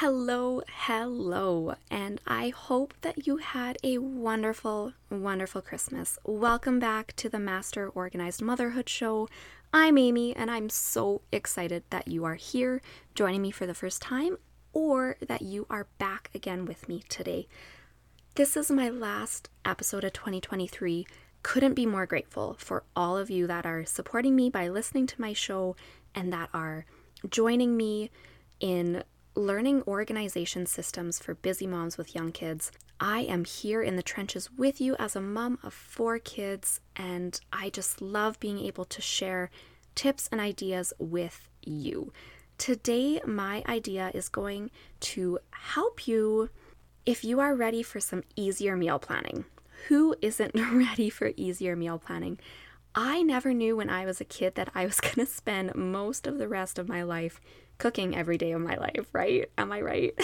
Hello, hello, and I hope that you had a wonderful, wonderful Christmas. Welcome back to the Master Organized Motherhood Show. I'm Amy, and I'm so excited that you are here joining me for the first time or that you are back again with me today. This is my last episode of 2023. Couldn't be more grateful for all of you that are supporting me by listening to my show and that are joining me in learning organization systems for busy moms with young kids. I am here in the trenches with you as a mom of four kids, and I just love being able to share tips and ideas with you. Today, my idea is going to help you if you are ready for some easier meal planning. Who isn't ready for easier meal planning? I never knew when I was a kid that I was going to spend most of the rest of my life cooking every day of my life, right? Am I right?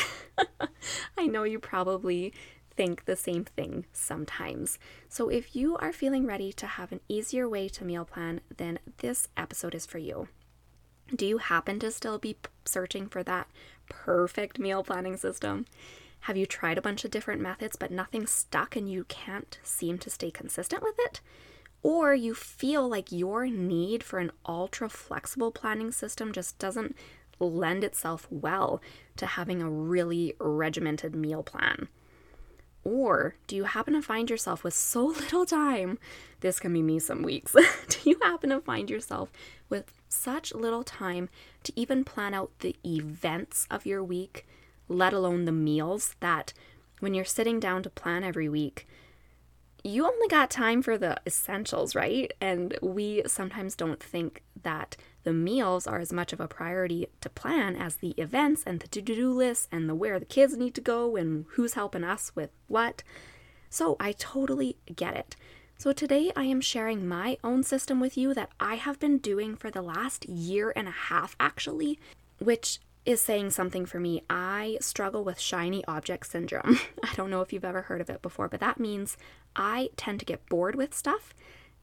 I know you probably think the same thing sometimes. So if you are feeling ready to have an easier way to meal plan, then this episode is for you. Do you happen to still be searching for that perfect meal planning system? Have you tried a bunch of different methods but nothing stuck and you can't seem to stay consistent with it? Or you feel like your need for an ultra flexible planning system just doesn't lend itself well to having a really regimented meal plan? Or do you happen to find yourself with so little time? This can be me some weeks. do you happen to find yourself with such little time to even plan out the events of your week, let alone the meals that when you're sitting down to plan every week, you only got time for the essentials, right? And we sometimes don't think that the meals are as much of a priority to plan as the events and the to do lists and the where the kids need to go and who's helping us with what. So I totally get it. So today I am sharing my own system with you that I have been doing for the last year and a half actually, which is saying something for me. I struggle with shiny object syndrome. I don't know if you've ever heard of it before, but that means I tend to get bored with stuff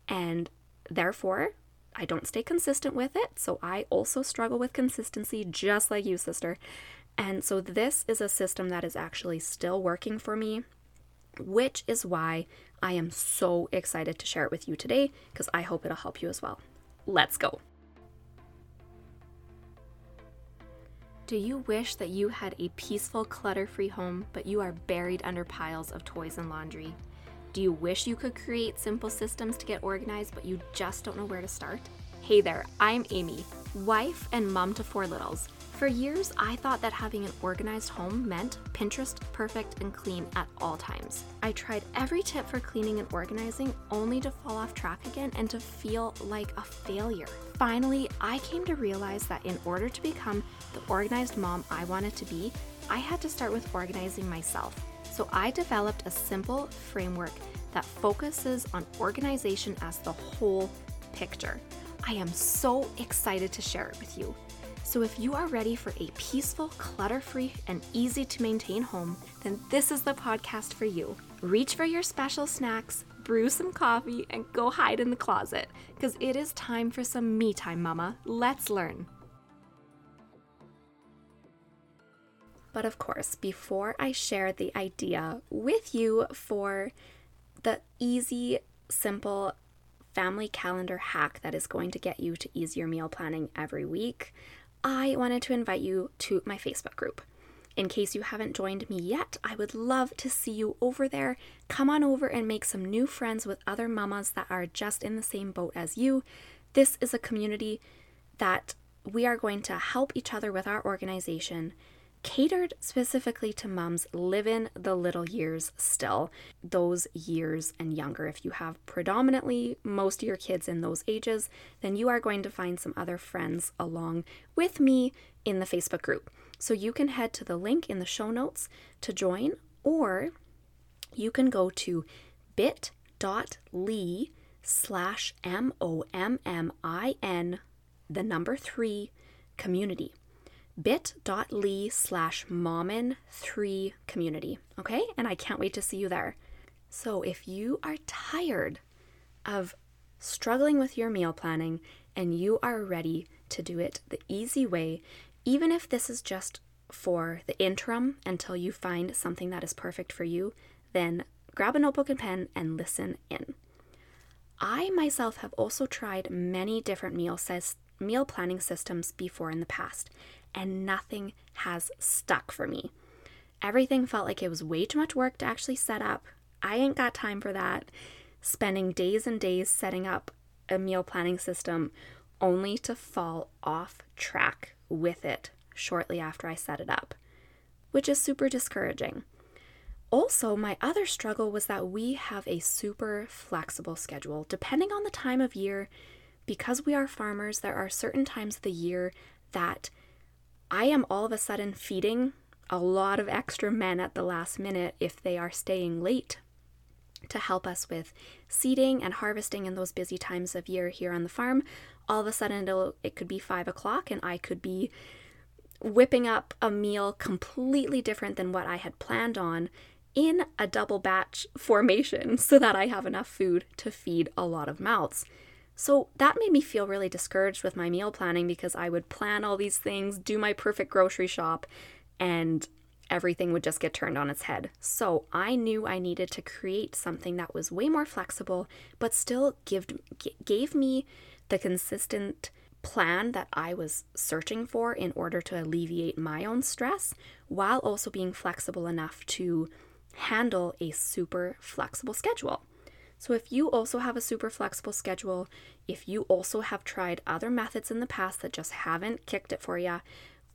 and therefore I don't stay consistent with it. So I also struggle with consistency, just like you, sister. And so this is a system that is actually still working for me, which is why I am so excited to share it with you today because I hope it'll help you as well. Let's go. Do you wish that you had a peaceful, clutter free home, but you are buried under piles of toys and laundry? Do you wish you could create simple systems to get organized, but you just don't know where to start? Hey there, I'm Amy, wife and mom to four littles. For years, I thought that having an organized home meant Pinterest perfect and clean at all times. I tried every tip for cleaning and organizing only to fall off track again and to feel like a failure. Finally, I came to realize that in order to become the organized mom I wanted to be, I had to start with organizing myself. So I developed a simple framework that focuses on organization as the whole picture. I am so excited to share it with you. So, if you are ready for a peaceful, clutter free, and easy to maintain home, then this is the podcast for you. Reach for your special snacks, brew some coffee, and go hide in the closet, because it is time for some me time, mama. Let's learn. But of course, before I share the idea with you for the easy, simple family calendar hack that is going to get you to easier meal planning every week, I wanted to invite you to my Facebook group. In case you haven't joined me yet, I would love to see you over there. Come on over and make some new friends with other mamas that are just in the same boat as you. This is a community that we are going to help each other with our organization catered specifically to moms living the little years still, those years and younger. If you have predominantly most of your kids in those ages, then you are going to find some other friends along with me in the Facebook group. So you can head to the link in the show notes to join, or you can go to bit.ly slash M O M M I N, the number three community bit.ly slash mommin3 community. Okay? And I can't wait to see you there. So if you are tired of struggling with your meal planning and you are ready to do it the easy way, even if this is just for the interim until you find something that is perfect for you, then grab a notebook and pen and listen in. I myself have also tried many different meal says meal planning systems before in the past, and nothing has stuck for me. Everything felt like it was way too much work to actually set up. I ain't got time for that. Spending days and days setting up a meal planning system only to fall off track with it shortly after I set it up, which is super discouraging. Also, my other struggle was that we have a super flexible schedule. Depending on the time of year, because we are farmers, there are certain times of the year that I am all of a sudden feeding a lot of extra men at the last minute if they are staying late to help us with seeding and harvesting in those busy times of year here on the farm. All of a sudden, it could be five o'clock, and I could be whipping up a meal completely different than what I had planned on in a double batch formation so that I have enough food to feed a lot of mouths. So that made me feel really discouraged with my meal planning because I would plan all these things, do my perfect grocery shop, and everything would just get turned on its head. So I knew I needed to create something that was way more flexible, but still give, gave me the consistent plan that I was searching for in order to alleviate my own stress while also being flexible enough to handle a super flexible schedule. So, if you also have a super flexible schedule, if you also have tried other methods in the past that just haven't kicked it for you,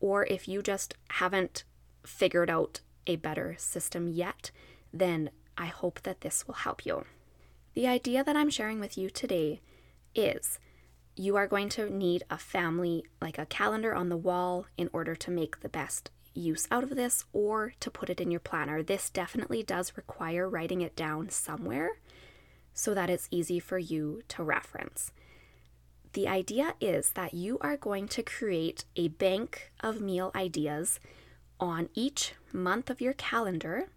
or if you just haven't figured out a better system yet, then I hope that this will help you. The idea that I'm sharing with you today is you are going to need a family, like a calendar on the wall, in order to make the best use out of this or to put it in your planner. This definitely does require writing it down somewhere so that it's easy for you to reference. The idea is that you are going to create a bank of meal ideas on each month of your calendar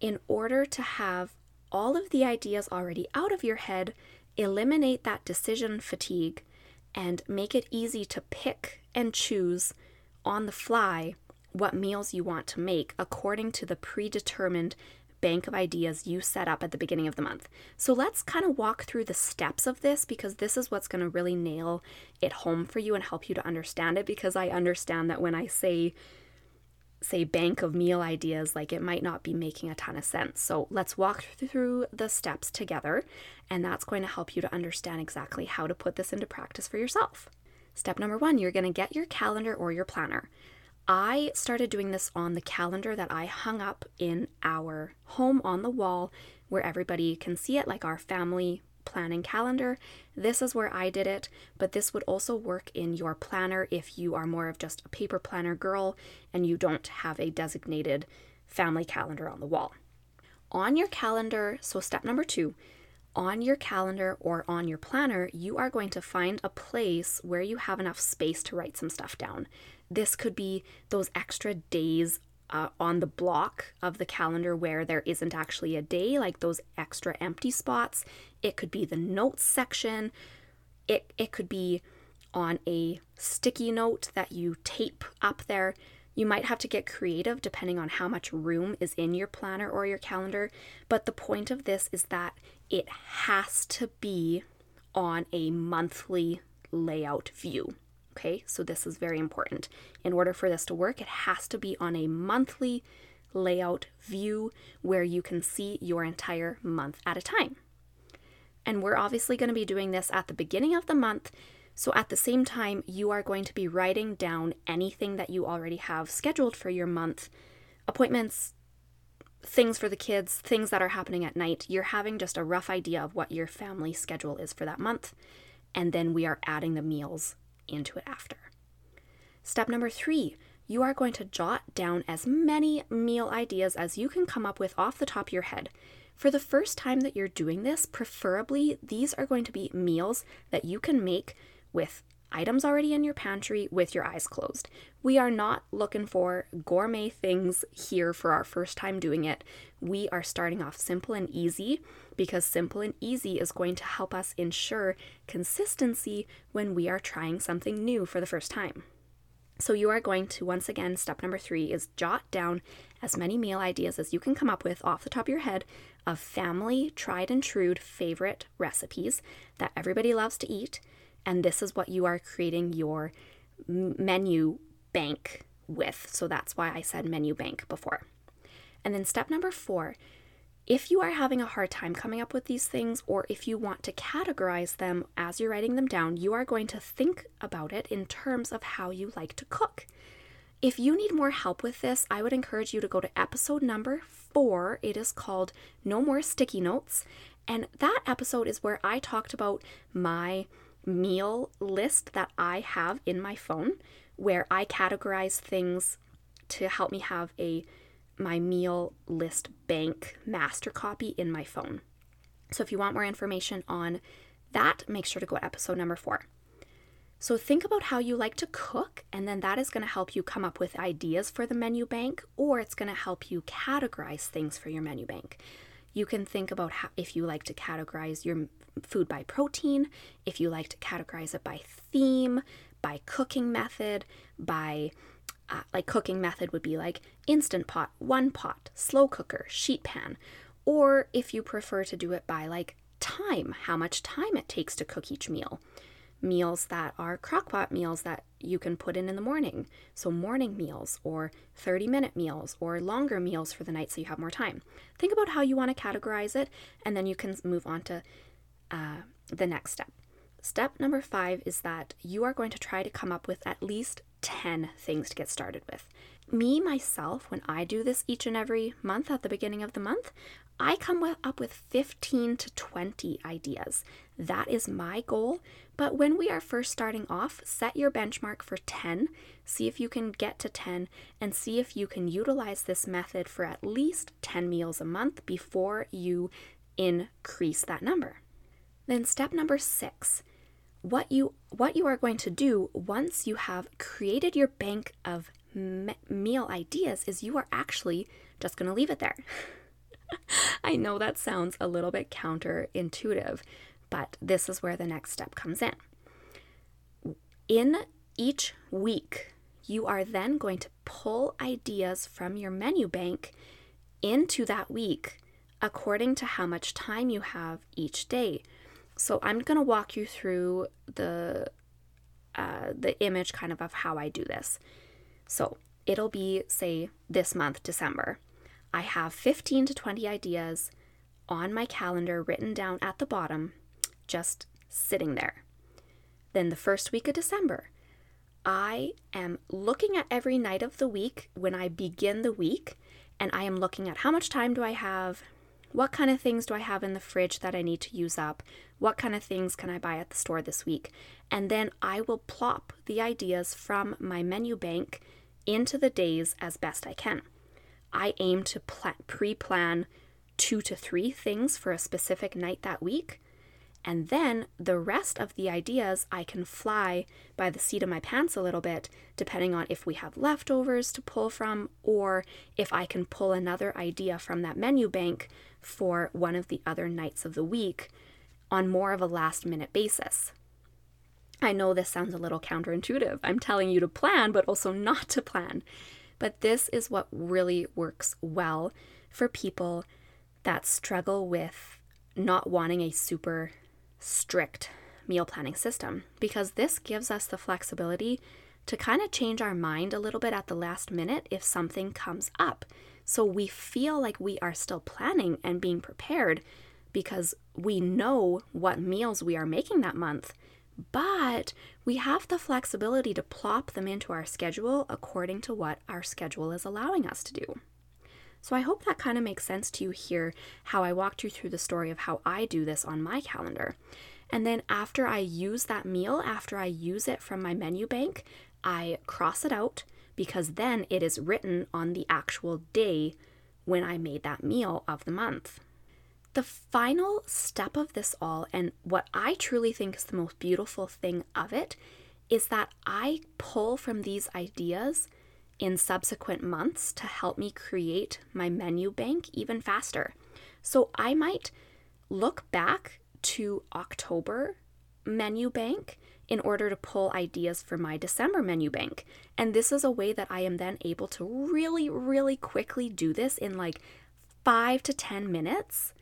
in order to have all of the ideas already out of your head eliminate that decision fatigue and make it easy to pick and choose on the fly what meals you want to make according to the predetermined bank of ideas you set up at the beginning of the month. So let's kind of walk through the steps of this because this is what's going to really nail it home for you and help you to understand it because I understand that when I say say bank of meal ideas like it might not be making a ton of sense. So let's walk through the steps together and that's going to help you to understand exactly how to put this into practice for yourself. Step number 1, you're going to get your calendar or your planner. I started doing this on the calendar that I hung up in our home on the wall where everybody can see it, like our family planning calendar. This is where I did it, but this would also work in your planner if you are more of just a paper planner girl and you don't have a designated family calendar on the wall. On your calendar, so step number two, on your calendar or on your planner, you are going to find a place where you have enough space to write some stuff down. This could be those extra days uh, on the block of the calendar where there isn't actually a day, like those extra empty spots. It could be the notes section. It, it could be on a sticky note that you tape up there. You might have to get creative depending on how much room is in your planner or your calendar. But the point of this is that it has to be on a monthly layout view. Okay, so this is very important. In order for this to work, it has to be on a monthly layout view where you can see your entire month at a time. And we're obviously going to be doing this at the beginning of the month. So at the same time, you are going to be writing down anything that you already have scheduled for your month appointments, things for the kids, things that are happening at night. You're having just a rough idea of what your family schedule is for that month. And then we are adding the meals into it after. Step number three, you are going to jot down as many meal ideas as you can come up with off the top of your head. For the first time that you're doing this, preferably these are going to be meals that you can make with items already in your pantry with your eyes closed. We are not looking for gourmet things here for our first time doing it. We are starting off simple and easy because simple and easy is going to help us ensure consistency when we are trying something new for the first time. So you are going to, once again, step number three is jot down as many meal ideas as you can come up with off the top of your head of family tried and true favorite recipes that everybody loves to eat. And this is what you are creating your menu bank with. So that's why I said menu bank before. And then step number four if you are having a hard time coming up with these things, or if you want to categorize them as you're writing them down, you are going to think about it in terms of how you like to cook. If you need more help with this, I would encourage you to go to episode number four. It is called No More Sticky Notes. And that episode is where I talked about my meal list that I have in my phone, where I categorize things to help me have a my meal list bank master copy in my phone. So if you want more information on that, make sure to go to episode number four. So think about how you like to cook, and then that is going to help you come up with ideas for the menu bank, or it's going to help you categorize things for your menu bank. You can think about how, if you like to categorize your food by protein, if you like to categorize it by theme, by cooking method, by uh, like cooking method would be like instant pot, one pot, slow cooker, sheet pan, or if you prefer to do it by like time, how much time it takes to cook each meal. Meals that are crockpot meals that you can put in in the morning. So, morning meals, or 30 minute meals, or longer meals for the night so you have more time. Think about how you want to categorize it, and then you can move on to uh, the next step. Step number five is that you are going to try to come up with at least 10 things to get started with. Me, myself, when I do this each and every month at the beginning of the month, I come up with 15 to 20 ideas. That is my goal. But when we are first starting off, set your benchmark for 10, see if you can get to 10, and see if you can utilize this method for at least 10 meals a month before you increase that number. Then, step number six what you what you are going to do once you have created your bank of me- meal ideas is you are actually just going to leave it there. I know that sounds a little bit counterintuitive, but this is where the next step comes in. In each week, you are then going to pull ideas from your menu bank into that week according to how much time you have each day. So I'm going to walk you through the uh, the image kind of of how I do this. So it'll be say this month December. I have 15 to 20 ideas on my calendar written down at the bottom, just sitting there. Then the first week of December, I am looking at every night of the week when I begin the week, and I am looking at how much time do I have, what kind of things do I have in the fridge that I need to use up? What kind of things can I buy at the store this week? And then I will plop the ideas from my menu bank into the days as best I can. I aim to pre plan two to three things for a specific night that week. And then the rest of the ideas I can fly by the seat of my pants a little bit, depending on if we have leftovers to pull from or if I can pull another idea from that menu bank for one of the other nights of the week on more of a last minute basis. I know this sounds a little counterintuitive. I'm telling you to plan, but also not to plan. But this is what really works well for people that struggle with not wanting a super strict meal planning system because this gives us the flexibility to kind of change our mind a little bit at the last minute if something comes up. So we feel like we are still planning and being prepared because we know what meals we are making that month, but we have the flexibility to plop them into our schedule according to what our schedule is allowing us to do. So I hope that kind of makes sense to you here how I walked you through the story of how I do this on my calendar. And then after I use that meal, after I use it from my menu bank, I cross it out because then it is written on the actual day when I made that meal of the month. The final step of this all, and what I truly think is the most beautiful thing of it, is that I pull from these ideas in subsequent months to help me create my menu bank even faster. So I might look back to October menu bank in order to pull ideas for my December menu bank. And this is a way that I am then able to really, really quickly do this in like five to 10 minutes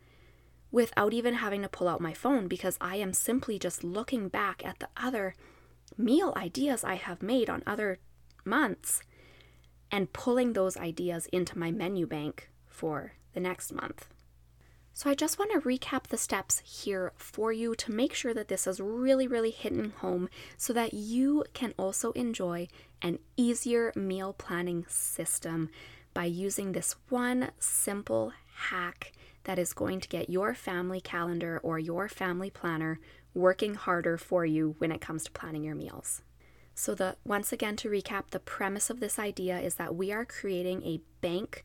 without even having to pull out my phone because I am simply just looking back at the other meal ideas I have made on other months and pulling those ideas into my menu bank for the next month. So, I just want to recap the steps here for you to make sure that this is really, really hitting home so that you can also enjoy an easier meal planning system by using this one simple hack that is going to get your family calendar or your family planner working harder for you when it comes to planning your meals. So the once again to recap, the premise of this idea is that we are creating a bank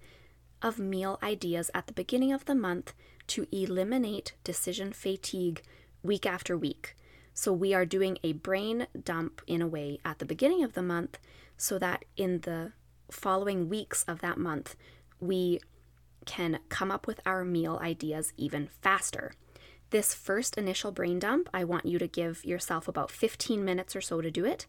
of meal ideas at the beginning of the month to eliminate decision fatigue week after week. So we are doing a brain dump in a way at the beginning of the month so that in the following weeks of that month we can come up with our meal ideas even faster. This first initial brain dump, I want you to give yourself about 15 minutes or so to do it.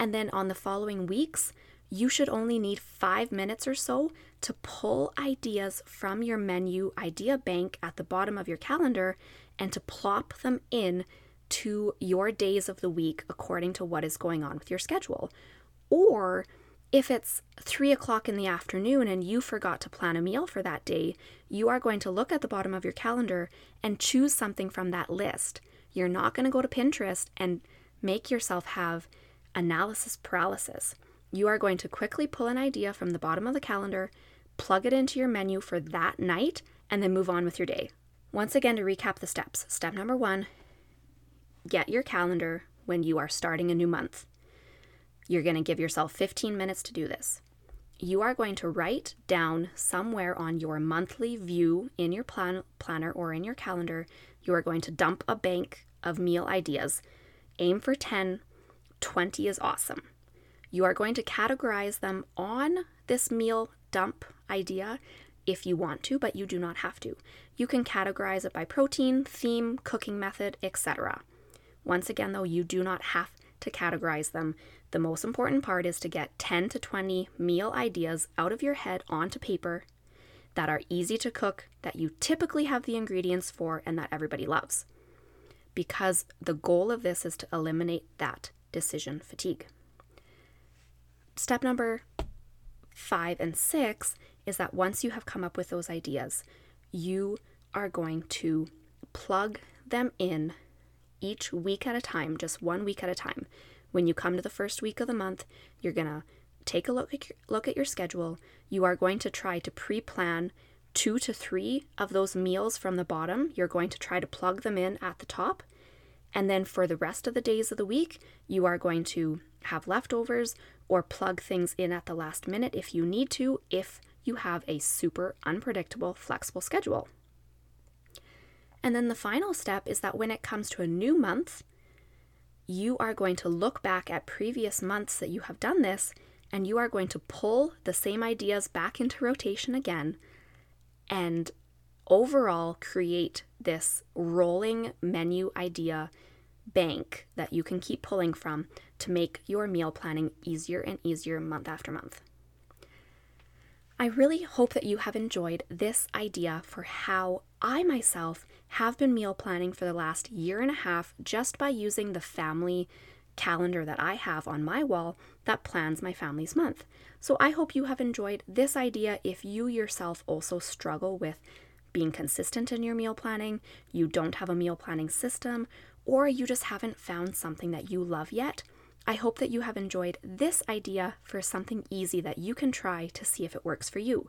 And then on the following weeks, you should only need five minutes or so to pull ideas from your menu idea bank at the bottom of your calendar and to plop them in to your days of the week according to what is going on with your schedule. Or if it's three o'clock in the afternoon and you forgot to plan a meal for that day, you are going to look at the bottom of your calendar and choose something from that list. You're not going to go to Pinterest and make yourself have analysis paralysis. You are going to quickly pull an idea from the bottom of the calendar, plug it into your menu for that night, and then move on with your day. Once again, to recap the steps step number one get your calendar when you are starting a new month. You're going to give yourself 15 minutes to do this. You are going to write down somewhere on your monthly view in your plan- planner or in your calendar, you are going to dump a bank of meal ideas. Aim for 10, 20 is awesome. You are going to categorize them on this meal dump idea if you want to, but you do not have to. You can categorize it by protein, theme, cooking method, etc. Once again, though, you do not have to categorize them. The most important part is to get 10 to 20 meal ideas out of your head onto paper that are easy to cook, that you typically have the ingredients for, and that everybody loves. Because the goal of this is to eliminate that decision fatigue. Step number five and six is that once you have come up with those ideas, you are going to plug them in each week at a time, just one week at a time. When you come to the first week of the month, you're going to take a look at your, look at your schedule. You are going to try to pre-plan 2 to 3 of those meals from the bottom. You're going to try to plug them in at the top. And then for the rest of the days of the week, you are going to have leftovers or plug things in at the last minute if you need to, if you have a super unpredictable, flexible schedule. And then the final step is that when it comes to a new month, you are going to look back at previous months that you have done this and you are going to pull the same ideas back into rotation again and overall create this rolling menu idea bank that you can keep pulling from to make your meal planning easier and easier month after month. I really hope that you have enjoyed this idea for how I myself have been meal planning for the last year and a half just by using the family calendar that I have on my wall that plans my family's month. So I hope you have enjoyed this idea if you yourself also struggle with being consistent in your meal planning, you don't have a meal planning system, or you just haven't found something that you love yet. I hope that you have enjoyed this idea for something easy that you can try to see if it works for you.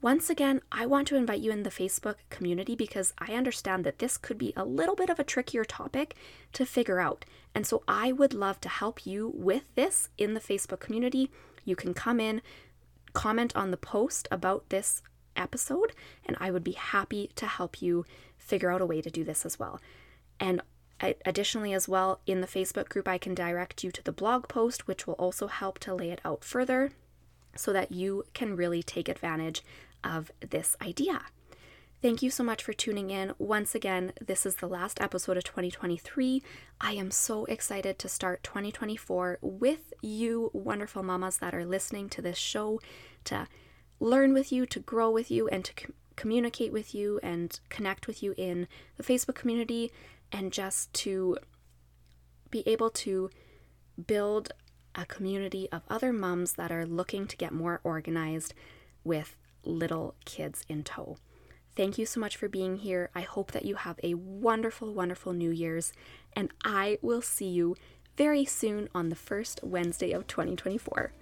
Once again, I want to invite you in the Facebook community because I understand that this could be a little bit of a trickier topic to figure out. And so I would love to help you with this in the Facebook community. You can come in, comment on the post about this episode, and I would be happy to help you figure out a way to do this as well. And Additionally, as well, in the Facebook group, I can direct you to the blog post, which will also help to lay it out further so that you can really take advantage of this idea. Thank you so much for tuning in. Once again, this is the last episode of 2023. I am so excited to start 2024 with you, wonderful mamas that are listening to this show, to learn with you, to grow with you, and to com- communicate with you and connect with you in the Facebook community, and just to be able to build a community of other mums that are looking to get more organized with little kids in tow. Thank you so much for being here. I hope that you have a wonderful, wonderful New Year's, and I will see you very soon on the first Wednesday of 2024.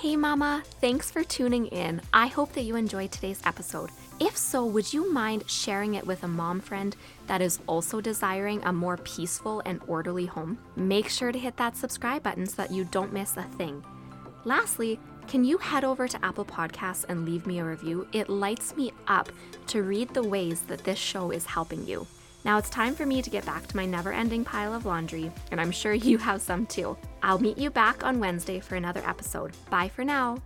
Hey, Mama, thanks for tuning in. I hope that you enjoyed today's episode. If so, would you mind sharing it with a mom friend that is also desiring a more peaceful and orderly home? Make sure to hit that subscribe button so that you don't miss a thing. Lastly, can you head over to Apple Podcasts and leave me a review? It lights me up to read the ways that this show is helping you. Now it's time for me to get back to my never ending pile of laundry, and I'm sure you have some too. I'll meet you back on Wednesday for another episode. Bye for now.